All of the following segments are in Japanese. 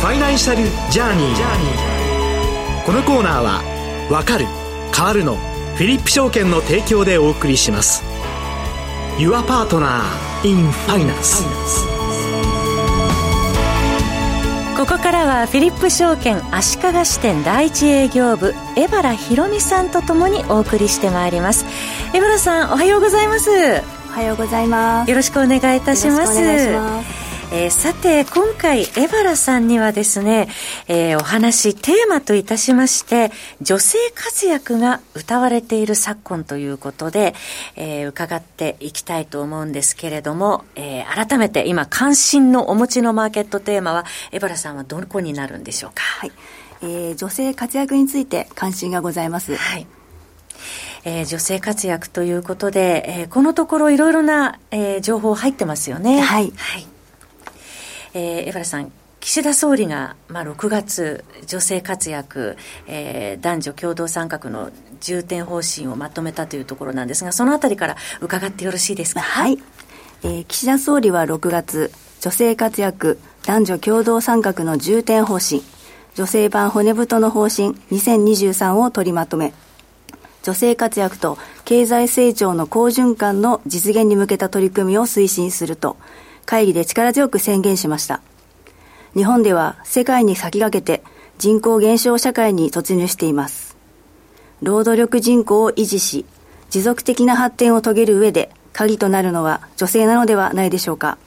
ファイナンシャルジャーニー。このコーナーは「わかる変わるの」フィリップ証券の提供でお送りします。Your Partner in Finance ここからはフィリップ証券足利支店第一営業部江原博美さんとともにお送りしてまいります。江原さんおはようございます。おはようございます。よろしくお願いいたしますえー、さて、今回、江原さんにはですね、えー、お話、テーマといたしまして、女性活躍が歌われている昨今ということで、えー、伺っていきたいと思うんですけれども、えー、改めて今、関心のお持ちのマーケットテーマは、江原さんはどこになるんでしょうか？はい。えー、女性活躍について関心がございます。はい。えー、女性活躍ということで、えー、このところいろいろな、えー、情報入ってますよね。はい。はいえー、江原さん、岸田総理が、まあ、6月、女性活躍、えー、男女共同参画の重点方針をまとめたというところなんですが、そのあたりから伺ってよろしいですか？はい。えー、岸田総理は6月、女性活躍、男女共同参画の重点方針、女性版骨太の方針2023を取りまとめ、女性活躍と経済成長の好循環の実現に向けた取り組みを推進すると、会議で力強く宣言しました。日本では世界に先駆けて人口減少社会に突入しています。労働力人口を維持し、持続的な発展を遂げる上で鍵となるのは女性なのではないでしょうか。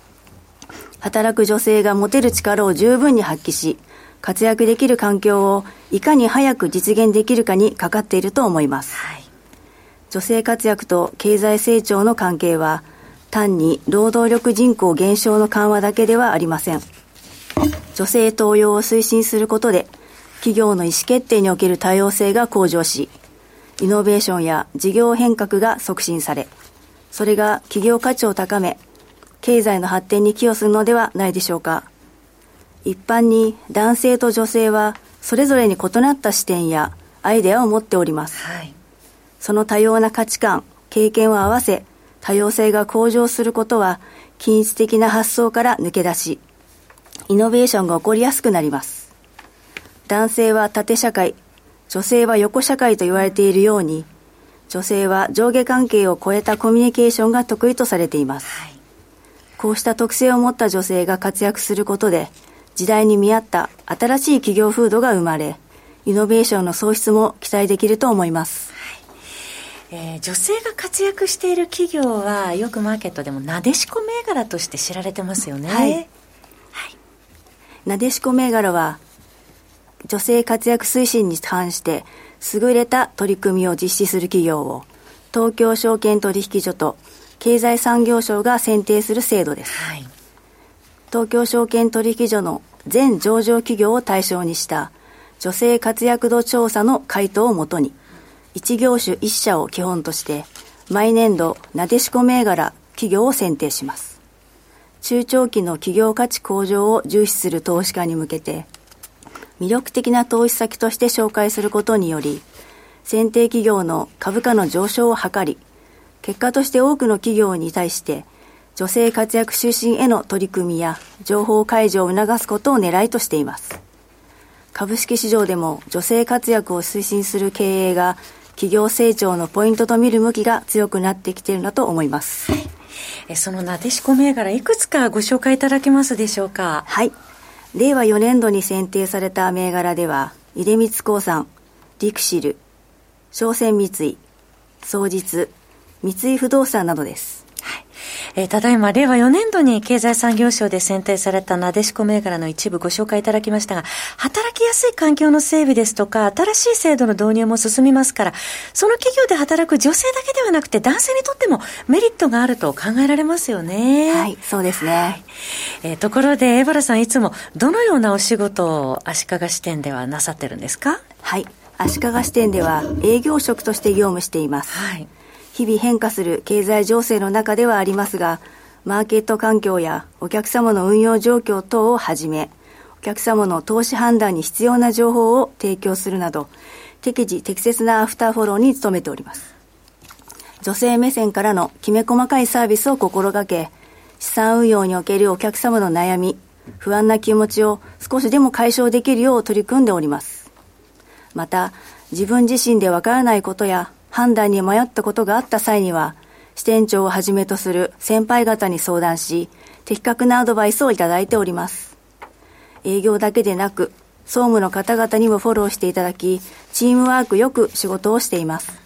働く女性が持てる力を十分に発揮し、活躍できる環境をいかに早く実現できるかにかかっていると思います。はい、女性活躍と経済成長の関係は、単に労働力人口減少の緩和だけではありません。女性登用を推進することで、企業の意思決定における多様性が向上し、イノベーションや事業変革が促進され、それが企業価値を高め、経済の発展に寄与するのではないでしょうか。一般に男性と女性はそれぞれに異なった視点やアイデアを持っております。はい、その多様な価値観、経験を合わせ、多様性が向上することは、均一的な発想から抜け出し、イノベーションが起こりやすくなります。男性は縦社会、女性は横社会と言われているように、女性は上下関係を超えたコミュニケーションが得意とされています。はい、こうした特性を持った女性が活躍することで、時代に見合った新しい企業風土が生まれ、イノベーションの創出も期待できると思います。えー、女性が活躍している企業はよくマーケットでもなでしこ銘柄として知られてますよね。はい。はい、なでしこ銘柄は女性活躍推進に関して優れた取り組みを実施する企業を東京証券取引所と経済産業省が選定する制度です。はい、東京証券取引所の全上場企業を対象にした女性活躍度調査の回答をもとに一業種一社を基本として、毎年度、なでしこ銘柄企業を選定します。中長期の企業価値向上を重視する投資家に向けて、魅力的な投資先として紹介することにより、選定企業の株価の上昇を図り、結果として多くの企業に対して、女性活躍推進への取り組みや情報開示を促すことを狙いとしています。株式市場でも女性活躍を推進する経営が企業成長のポイントと見る向きが強くなってきているんだと思います。はい、えそのなでしこ銘柄いくつかご紹介いただけますでしょうか？はい。令和4年度に選定された銘柄では、出光興産、リクシル、商船三井、総実、三井不動産などです。えー、ただいま令和4年度に経済産業省で選定されたなでしこ銘柄の一部ご紹介いただきましたが、働きやすい環境の整備ですとか、新しい制度の導入も進みますから、その企業で働く女性だけではなくて男性にとってもメリットがあると考えられますよね。はい、そうですね。はい、えー、ところで、江原さんいつもどのようなお仕事を足利支店ではなさってるんですか？はい。足利支店では営業職として業務しています。はい。日々変化する経済情勢の中ではありますが、マーケット環境やお客様の運用状況等をはじめ、お客様の投資判断に必要な情報を提供するなど、適時適切なアフターフォローに努めております。女性目線からのきめ細かいサービスを心がけ、資産運用におけるお客様の悩み、不安な気持ちを少しでも解消できるよう取り組んでおります。また、自分自身でわからないことや判断に迷ったことがあった際には、支店長をはじめとする先輩方に相談し、的確なアドバイスをいただいております。営業だけでなく、総務の方々にもフォローしていただき、チームワークよく仕事をしています。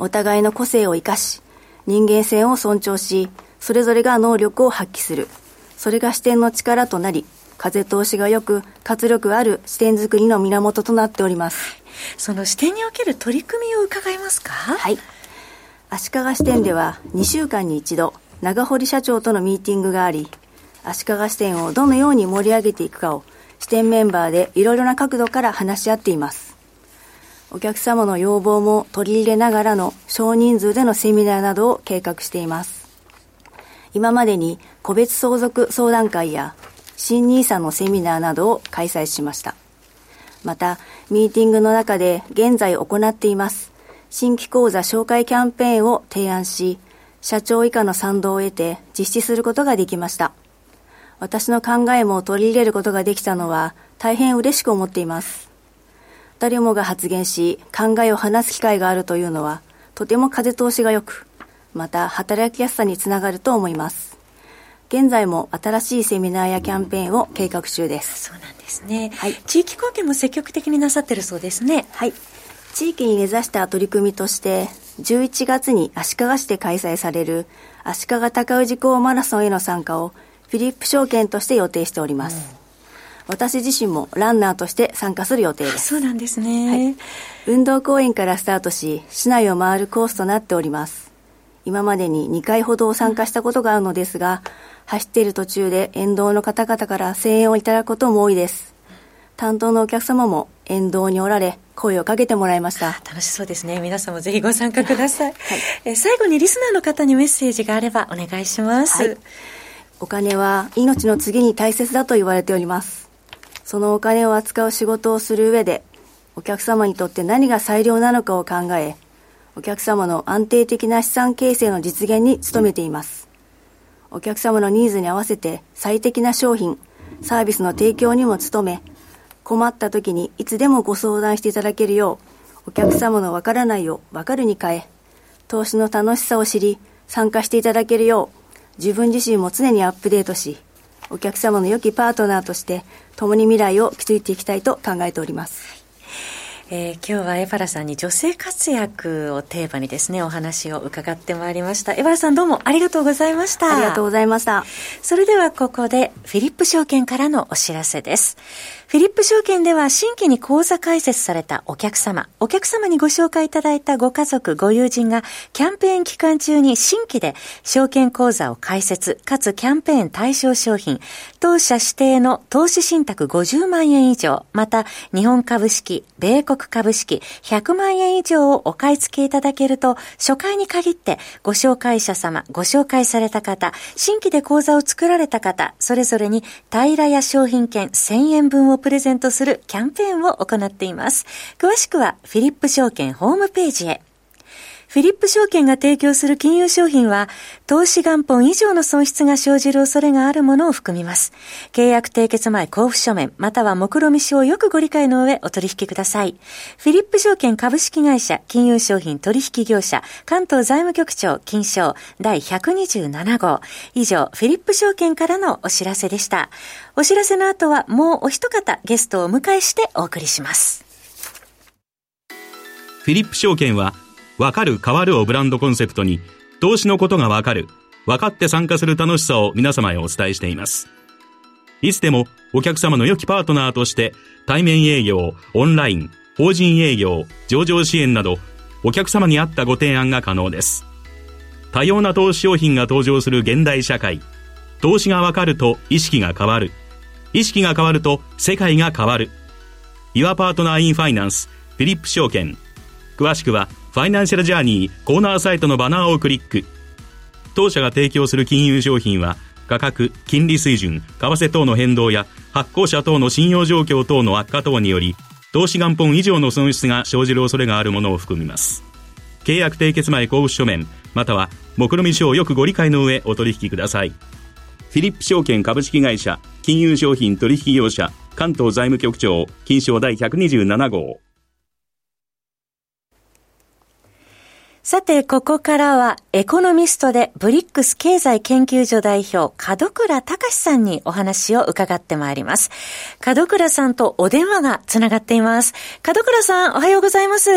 お互いの個性を生かし、人間性を尊重し、それぞれが能力を発揮する。それが視点の力となり、風通しが良く、活力ある視点作りの源となっております。その視点における取り組みを伺えますか？はい。足利支店では2週間に一度、長堀社長とのミーティングがあり、足利支店をどのように盛り上げていくかを支店メンバーでいろいろな角度から話し合っています。お客様の要望も取り入れながらの少人数でのセミナーなどを計画しています。今までに個別相続相談会や新 nisa のセミナーなどを開催しました。また、ミーティングの中で現在行っています新規講座紹介キャンペーンを提案し、社長以下の賛同を得て実施することができました。私の考えも取り入れることができたのは大変嬉しく思っています。誰もが発言し考えを話す機会があるというのはとても風通しが良く、また働きやすさにつながると思います。現在も新しいセミナーやキャンペーンを計画中です。そうなんですね。はい。地域貢献も積極的になさってるそうですね。はい。地域に根ざした取り組みとして、11月に足利市で開催される足利高氏港マラソンへの参加をフィリップ証券として予定しております。うん、私自身もランナーとして参加する予定です。そうなんですね。はい。運動公園からスタートし、市内を回るコースとなっております。今までに2回ほど参加したことがあるのですが、走っている途中で沿道の方々から声援をいただくことも多いです。担当のお客様も沿道におられ、声をかけてもらいました。楽しそうですね。皆さんもぜひご参加ください。はい、え最後にリスナーの方にメッセージがあればお願いします。はい、お金は命の次に大切だと言われております。そのお金を扱う仕事をする上で、お客様にとって何が最良なのかを考え、お客様の安定的な資産形成の実現に努めています。お客様のニーズに合わせて最適な商品、サービスの提供にも努め、困った時にいつでもご相談していただけるよう、お客様のわからないをわかるに変え、投資の楽しさを知り、参加していただけるよう、自分自身も常にアップデートし、お客様の良きパートナーとして、共に未来を築いていきたいと考えております。えー、今日はエバラさんに女性活躍をテーマにですね、お話を伺ってまいりました。エバラさんどうもありがとうございました。ありがとうございました。それではここでフィリップ証券からのお知らせです。フィリップ証券では新規に口座開設されたお客様、お客様にご紹介いただいたご家族、ご友人がキャンペーン期間中に新規で証券口座を開設、かつキャンペーン対象商品、当社指定の投資信託50万円以上、また日本株式、米国株式100万円以上をお買い付けいただけると、初回に限ってご紹介者様、ご紹介された方、新規で口座を作られた方、それぞれに平屋商品券1000円分をプレゼントするキャンペーンを行っています。詳しくはフィリップ証券ホームページへ。フィリップ証券が提供する金融商品は、投資元本以上の損失が生じる恐れがあるものを含みます。契約締結前交付書面、または目論見書をよくご理解の上お取引ください。フィリップ証券株式会社金融商品取引業者関東財務局長金賞第127号。以上、フィリップ証券からのお知らせでした。お知らせの後はもうお一方ゲストをお迎えしてお送りします。フィリップ証券はわかる変わるをブランドコンセプトに、投資のことがわかる、分かって参加する楽しさを皆様へお伝えしています。いつでもお客様の良きパートナーとして、対面営業、オンライン、法人営業、上場支援など、お客様に合ったご提案が可能です。多様な投資商品が登場する現代社会。投資がわかると意識が変わる。意識が変わると世界が変わる。Your Partner in Finance フィリップ証券。詳しくはファイナンシャルジャーニーコーナーサイトのバナーをクリック。当社が提供する金融商品は、価格、金利水準、為替等の変動や、発行者等の信用状況等の悪化等により、投資元本以上の損失が生じる恐れがあるものを含みます。契約締結前交付書面、または、目論見書をよくご理解の上お取引ください。フィリップ証券株式会社金融商品取引業者関東財務局長金賞第127号さて、ここからは、エコノミストでブリックス経済研究所代表、門倉隆さんにお話を伺ってまいります。門倉さんとお電話がつながっています。門倉さん、おはようございます。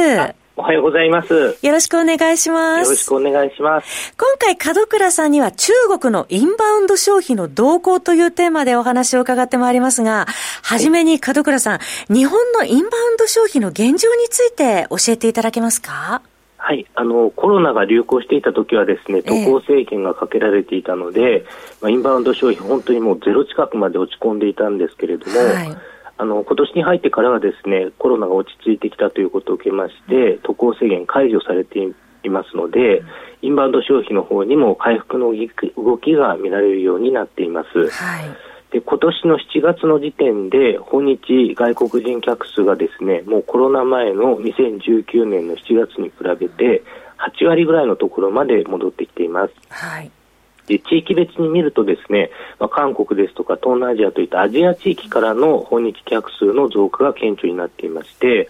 おはようございます。よろしくお願いします。よろしくお願いします。今回、門倉さんには中国のインバウンド消費の動向というテーマでお話を伺ってまいりますが、はじめに門倉さん、日本のインバウンド消費の現状について教えていただけますか？はい、あのコロナが流行していた時はですね渡航制限がかけられていたので、えー、まあ、インバウンド消費、本当にもうゼロ近くまで落ち込んでいたんですけれども、はい、あの今年に入ってからはですねコロナが落ち着いてきたということを受けまして、渡航制限解除されていますので、うん、インバウンド消費の方にも回復の動きが見られるようになっています。はいで今年の7月の時点で訪日外国人客数がですねもうコロナ前の2019年の7月に比べて8割ぐらいのところまで戻ってきています。はいで地域別に見るとですね、まあ、韓国ですとか東南アジアといったアジア地域からの訪日客数の増加が顕著になっていまして、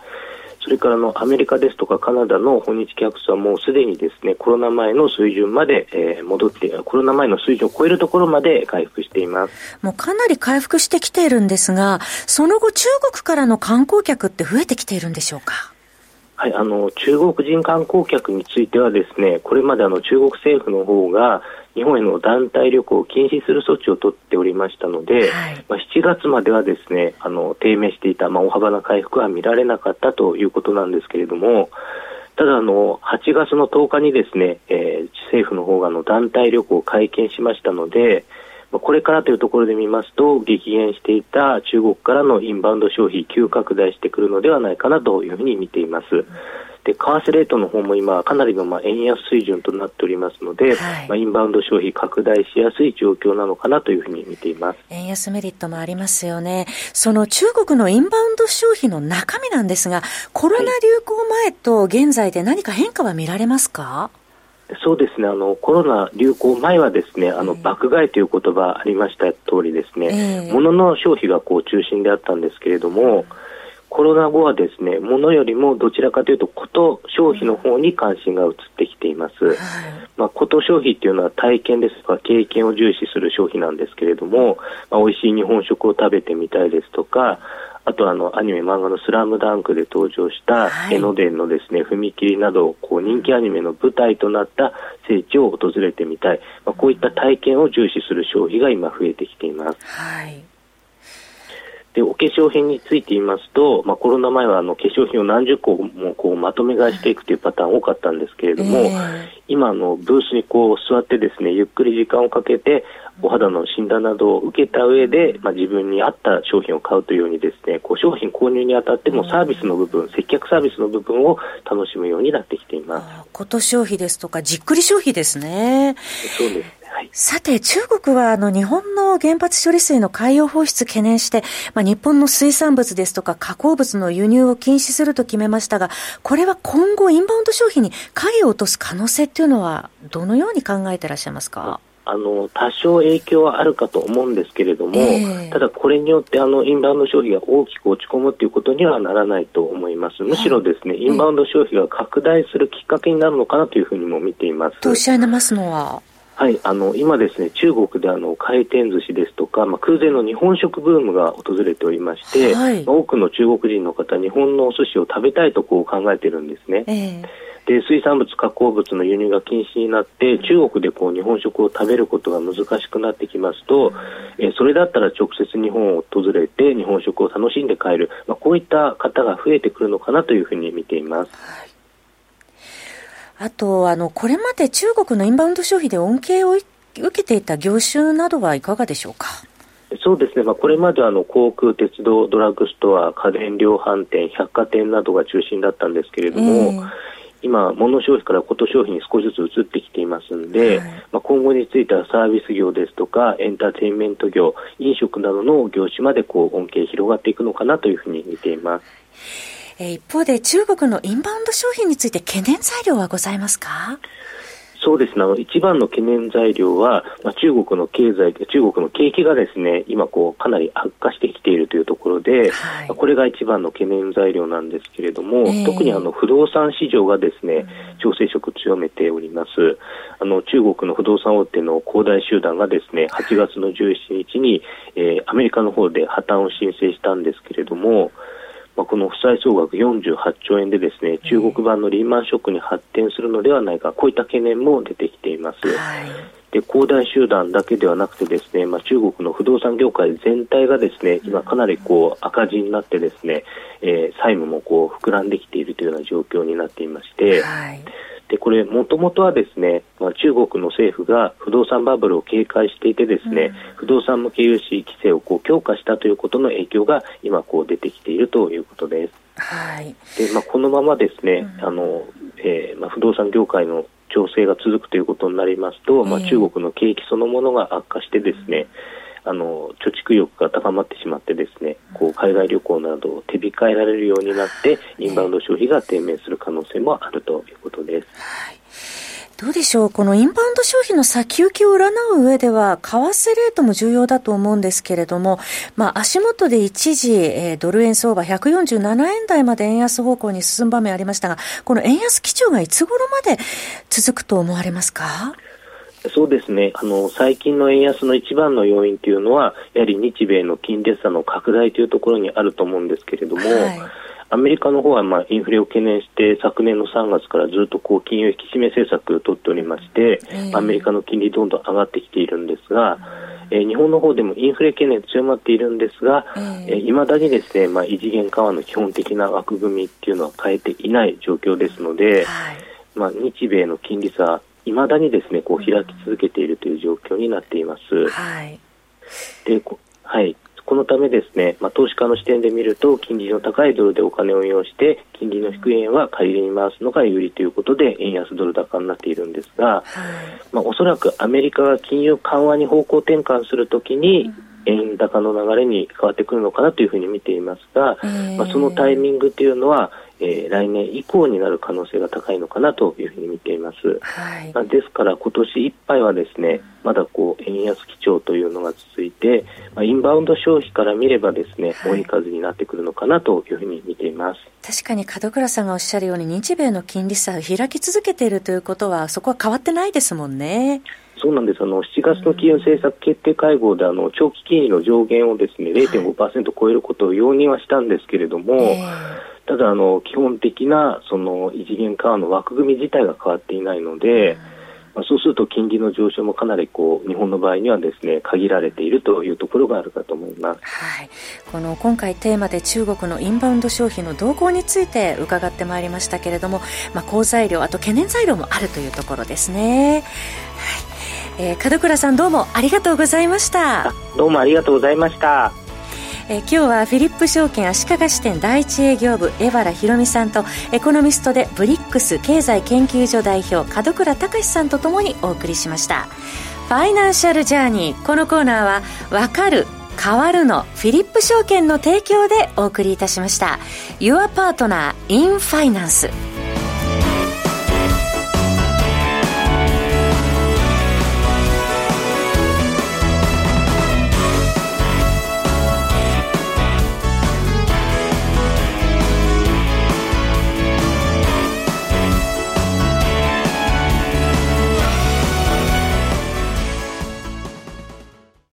それからのアメリカですとかカナダの訪日客数はもうすでにですねコロナ前の水準まで、えー、戻ってコロナ前の水準を超えるところまで回復しています。もうかなり回復してきているんですがその後中国からの観光客って増えてきているんでしょうか？はい、あの中国人観光客についてはですねこれまであの中国政府の方が日本への団体旅行を禁止する措置を取っておりましたので、はい、まあ、7月まではですねあの低迷していた、まあ、大幅な回復は見られなかったということなんですけれどもただあの8月の10日にですね、えー、政府の方がの団体旅行を解禁しましたのでこれからというところで見ますと激減していた中国からのインバウンド消費急拡大してくるのではないかなというふうに見ています。うんで為替レートの方も今、かなりのまあ円安水準となっておりますので、はい、まあ、インバウンド消費拡大しやすい状況なのかなというふうに見ています。円安メリットもありますよね、その中国のインバウンド消費の中身なんですが、コロナ流行前と現在で何か変化は見られますか、はいそうですね。あのコロナ流行前はですねあの、爆買いという言葉ありました通りですね、えー、物の消費がこう中心であったんですけれども、コロナ後はですね、ものよりもどちらかというと、こと消費の方に関心が移ってきています。はい、まあ、こと消費っていうのは体験ですとか経験を重視する消費なんですけれども、まあ、美味しい日本食を食べてみたいですとか、あとあのアニメ漫画のスラムダンクで登場した江ノ電のですね、踏切などこう人気アニメの舞台となった聖地を訪れてみたい、まあ、こういった体験を重視する消費が今増えてきています。はいでお化粧品について言いますと、まあ、コロナ前はあの化粧品を何十個もこうまとめ買いしていくというパターン多かったんですけれども、えー、今のブースにこう座ってですねゆっくり時間をかけてお肌の診断などを受けた上で、まあ、自分に合った商品を買うというようにですねこう商品購入にあたってもサービスの部分、接客サービスの部分を楽しむようになってきています。こと消費ですとかじっくり消費ですね。そうですさて、中国はあの日本の原発処理水の海洋放出懸念して、まあ、日本の水産物ですとか加工物の輸入を禁止すると決めましたが、これは今後インバウンド消費に影を落とす可能性っていうのは、どのように考えていらっしゃいますか？あの多少影響はあるかと思うんですけれども、えー、ただこれによってあのインバウンド消費が大きく落ち込むということにはならないと思います。むしろですね、はい、インバウンド消費が拡大するきっかけになるのかなというふうにも見ています。とおっしゃいますのは？はい、あの今ですね中国であの回転寿司ですとか、まあ、空前の日本食ブームが訪れておりまして、はい、多くの中国人の方日本のお寿司を食べたいとこう考えているんですね。えーで水産物、加工物の輸入が禁止になって中国でこう日本食を食べることが難しくなってきますと、えそれだったら直接日本を訪れて日本食を楽しんで帰る、まあ、こういった方が増えてくるのかなというふうに見ています。はいあと、あの、これまで中国のインバウンド消費で恩恵を受けていた業種などはいかがでしょうか？そうですね、まあ、これまであの航空、鉄道、ドラッグストア、家電量販店、百貨店などが中心だったんですけれども、えー、今、物消費からこと消費に少しずつ移ってきていますので、はい、まあ、今後についてはサービス業ですとか、エンターテインメント業、飲食などの業種までこう恩恵広がっていくのかなというふうに見ています。えー、一方で中国のインバウンド消費について懸念材料はございますか？そうですね、あの一番の懸念材料は、まあ、中国の経済、中国の景気がですね今こう、かなり悪化してきているというところで、はい、これが一番の懸念材料なんですけれども、えー、特にあの不動産市場がですね調整色強めております。あの中国の不動産大手の恒大集団がですね8月の17日に、えー、アメリカの方で破綻を申請したんですけれども、まあ、この負債総額48兆円でですね中国版のリーマンショックに発展するのではないかこういった懸念も出てきています。はい。で恒大集団だけではなくてですね、まあ、中国の不動産業界全体がですね今かなりこう赤字になってですね、えー、債務もこう膨らんできているというような状況になっていまして、はいでこれ、もともとはですね、まあ、中国の政府が不動産バブルを警戒していてですね、うん、不動産向け融資規制をこう強化したということの影響が今こう出てきているということです。はい。でまあ、このままですね、うん、あのえーまあ、不動産業界の調整が続くということになりますと、まあ、中国の景気そのものが悪化してですね、あの貯蓄欲が高まってしまってですねこう海外旅行などを手控えられるようになってインバウンド消費が低迷する可能性もあるということです。はい。どうでしょう？このインバウンド消費の先行きを占う上では、為替レートも重要だと思うんですけれども、まあ、足元で一時、えー、ドル円相場147円台まで円安方向に進む場面ありましたが、この円安基調がいつ頃まで続くと思われますか？そうですね。あの最近の円安の一番の要因というのはやはり日米の金利差の拡大というところにあると思うんですけれども、はい、アメリカの方はまあインフレを懸念して昨年の3月からずっとこう金融引き締め政策を取っておりまして、えー、アメリカの金利どんどん上がってきているんですが、えー、日本の方でもインフレ懸念強まっているんですが、えー、未だにですね、まあ、異次元緩和の基本的な枠組みっていうのは変えていない状況ですので、はい、まあ、日米の金利差いまだにですねこう開き続けているという状況になっています。はい、ではい、このためですね、まあ、投資家の視点で見ると金利の高いドルでお金を運用して金利の低い円は買い入れに回すのが有利ということで円安ドル高になっているんですが、はい。まあ、おそらくアメリカが金融緩和に方向転換するときに、円高の流れに変わってくるのかなというふうに見ていますが、まあ、そのタイミングというのはえー、来年以降になる可能性が高いのかなというふうに見ています。はい、まあ、ですから今年いっぱいはですね、まだこう円安基調というのが続いて、まあ、インバウンド消費から見ればですね、はい、多い数になってくるのかなというふうに見ています。確かに門倉さんがおっしゃるように日米の金利差を開き続けているということはそこは変わってないですもんね。そうなんです。あの7月の金融政策決定会合であの長期金利の上限をですね0.5%超えることを容認はしたんですけれども、えーただあの、基本的なその異次元緩和の枠組み自体が変わっていないので、まあ、そうすると金利の上昇もかなりこう日本の場合にはですね限られているというところがあるかと思います、はい、この今回テーマで中国のインバウンド消費の動向について伺ってまいりましたけれども、まあ、好材料あと懸念材料もあるというところですね。はいえー、門倉さんどうもありがとうございました。どうもありがとうございました。えー、今日はフィリップ証券足利支店第一営業部江原博美さんとエコノミストでブリックス経済研究所代表門倉隆さんとともにお送りしました。ファイナンシャルジャーニーこのコーナーは「わかる変わるのフィリップ証券の提供でお送りいたしました。Your Partner in Finance